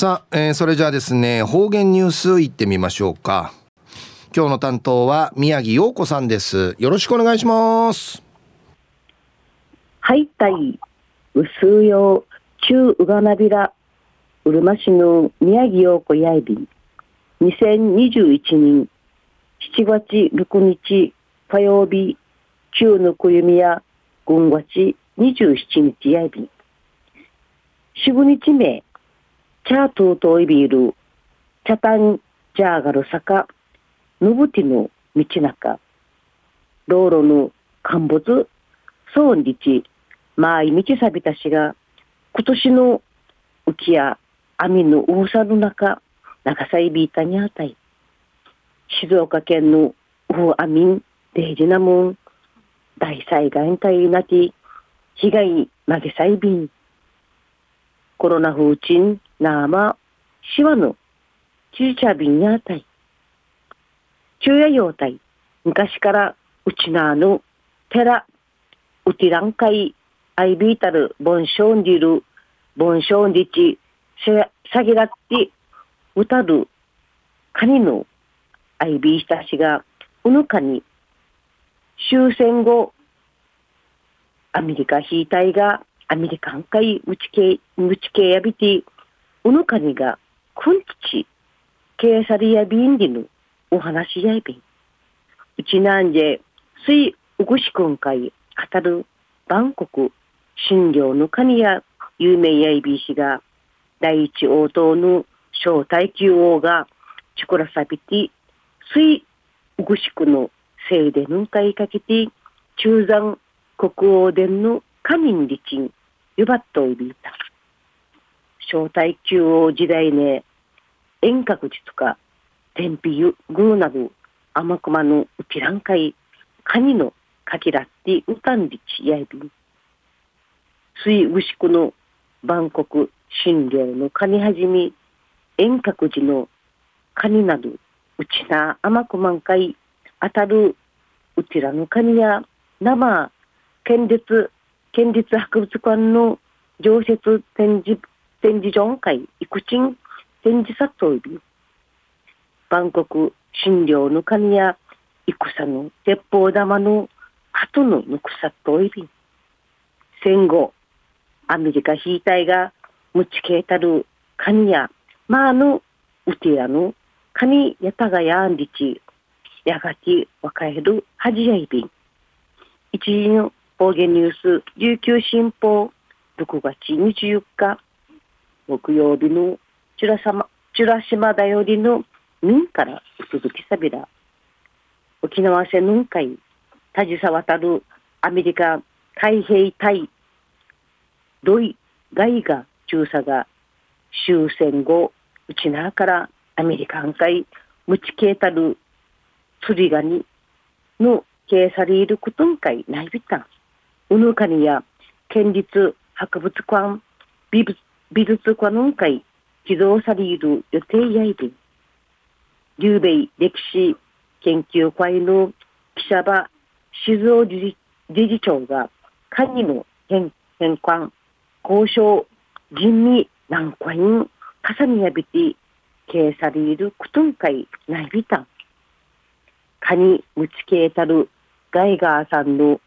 さあ、えー、それじゃあですね方言ニュースいってみましょうか。今日の担当は宮城陽子さんです。よろしくお願いします。はいたいうすうよ中うがなびらうるま市の宮城陽子やいびん。2021年7月6日火曜日中のくゆみや軍月27日やいびん。4、5日目チャートといびる、チャタンジャーガル坂、ヌブティの道中、道路の陥没、そうにち、毎日さびたしが、今年の浮きや網の大さの中、長さいびいたにあたい。静岡県のウアミン、デイジナムン、大災害になき、被害曲げさいびん、コロナ風鎮なましわぬちいちゃびんやたい。昼夜用たい昔からうちなあぬ寺うてらんかいあいびいたるぼんしょんりるぼんしょんりちさぎらってうたるかにのあいびいしたしがうぬかに。終戦後アメリカ引いたいがアメリカン海ムチケムチケやびてうぬかにがくんちケーサリアビンディヌお話しやいびんうちなんじぇ水うぐしくんかい当たるバンコク診療のカニや有名やいびしが第一応答の小耐久王がチコラサビティ水うぐしくのせいでぬんかいかけて中山国王殿のカニンリチンゆばっといびいた。小体級王時代ね、遠隔地とか、天日ゆぐなど、甘くまのうちらんかい、カニのかきらってうたんりちやいびん。水ぐしくのバンコク診療のカニはじみ、遠隔地のカニなど、うちな甘くまんかい、当たるうちらのカニや生、県立県立博物館の常設展示展示場会イクチン展示撮影日。バンコク診療のカニや戦の鉄砲玉の鳩のぬくさといび。戦後アメリカ兵隊が持ちけたるカニやマーのウティアのカニやたがやんりちやがて若えるはじやいび。ん一時の方言ニュース、琉球新報、6月24日、木曜日のチュラ様、チュラ島だよりの民から続きさびら。沖縄戦の会、田地渡るアメリカ海兵隊、ロイ・ガイガ中佐が終戦後、うちなからアメリカン海、ムチケータル釣りガニのケーサリールクトン会内ビタン。うぬかにや県立博物館美術美術館の会寄贈される予定やいびん。劉米歴史研究会の記者場静雄理事長が会議の返返還交渉人味難関重ねやびて掲されるクトン会ないびたん。カニムチケータルガイガーさんの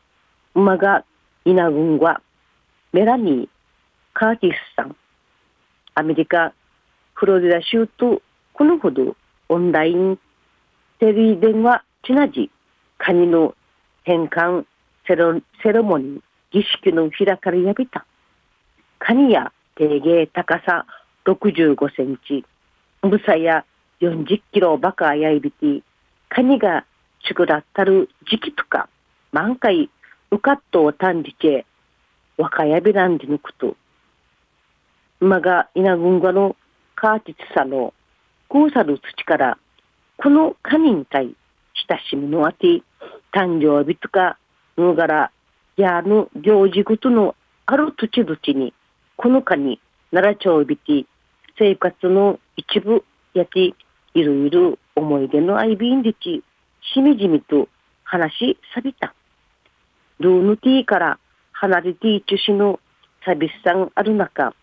馬がイナグンはメラニー・カーティスさん、アメリカ・フロリダ州とこのほどオンラインテレビ電話チナジカニの返還セロセレモニー儀式の開かれやびた。カニや定芸高さ65センチ、重さや40キロバカやいびて、カニがちくだったる時期とか満開うかっとを単じて、若やびらんでぬくと、が稲群馬のカーティツさの、こうさる土から、このカニン対親しみのあて、誕生日とか、ぬがら、やぬ行事ごとのある土地土地に、このカニ、奈良町びて、生活の一部やて、いろいろ思い出のアイビンでち、しみじみと話しさびた。ルーヌティーから離れていちしのサビスさんある中、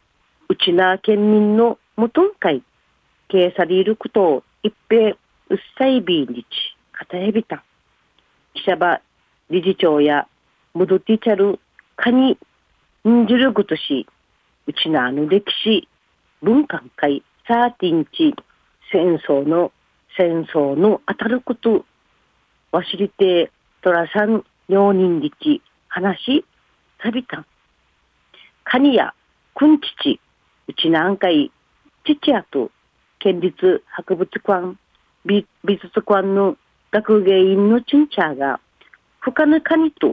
うちな県民のもとんかい、けさりいることを一平うっさいびんりち、かたえびた。記者ば理事長や戻ってちゃるかにんじるぐとし、うちなあの歴史文化会サーティンチ戦争の戦争の当たることわしりてトラさん両人力話さびたん。カニやくんちちうちなんかいちちやと県立博物館美美術館の学芸員のチンチャーが他のカニと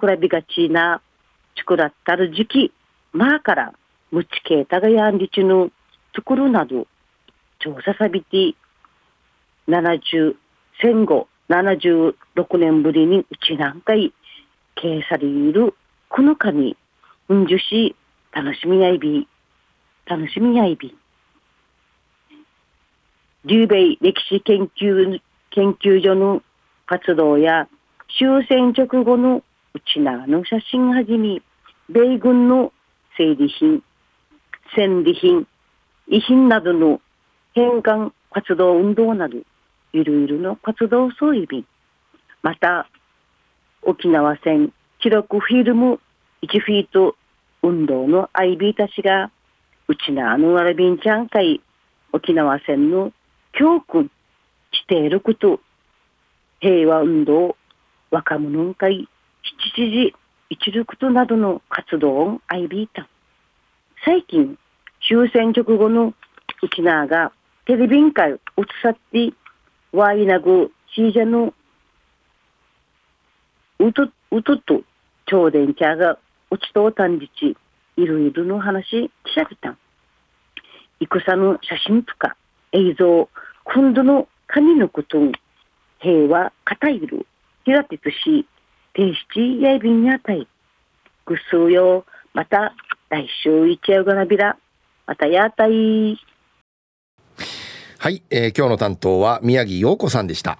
比べがちなチクラったる時期まあからムチケータがやんりちのところなど調査さびて70戦後76年ぶりにうちなんかい掲されるこのカニうんじゅし楽しみやいび。楽しみやいび。劉米歴史研究研究所の活動や終戦直後のうちなの写真はじめ米軍の整理品戦利品遺品などの返還活動運動などいろいろの活動総意便また沖縄戦記録フィルム1フィート運動の IB たちがうちなあのわらびんちゃん会沖縄戦の教訓していること平和運動若者会七時一力となどの活動を IB た最近終戦直後のうちながテレビン会を移さってワイナグシージャのうとうとと超電茶が落ちとうたんじちいろいろの話しゃびた戦の写真とか映像今度の神のこと平和かいるひらてつし天七やいびんにあたいぐすうよまた来週一夜がなびらまたやたいはい、えー、今日の担当は宮城陽子さんでした。